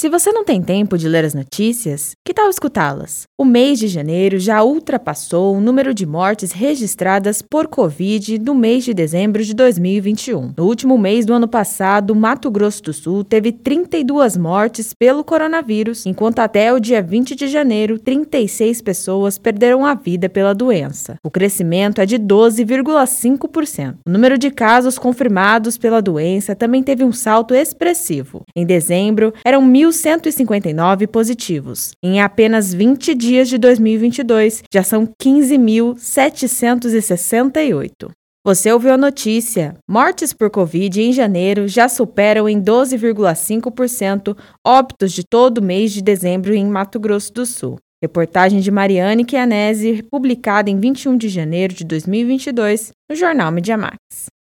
Se você não tem tempo de ler as notícias, que tal escutá-las? O mês de janeiro já ultrapassou o número de mortes registradas por Covid no mês de dezembro de 2021. No último mês do ano passado, Mato Grosso do Sul teve 32 mortes pelo coronavírus, enquanto até o dia 20 de janeiro, 36 pessoas perderam a vida pela doença. O crescimento é de 12,5%. O número de casos confirmados pela doença também teve um salto expressivo. Em dezembro, eram 1.000 1.159 positivos. Em apenas 20 dias de 2022, já são 15.768. Você ouviu a notícia. Mortes por Covid em janeiro já superam em 12,5% óbitos de todo mês de dezembro em Mato Grosso do Sul. Reportagem de Mariane Chianese, publicada em 21 de janeiro de 2022 no jornal Mediamax.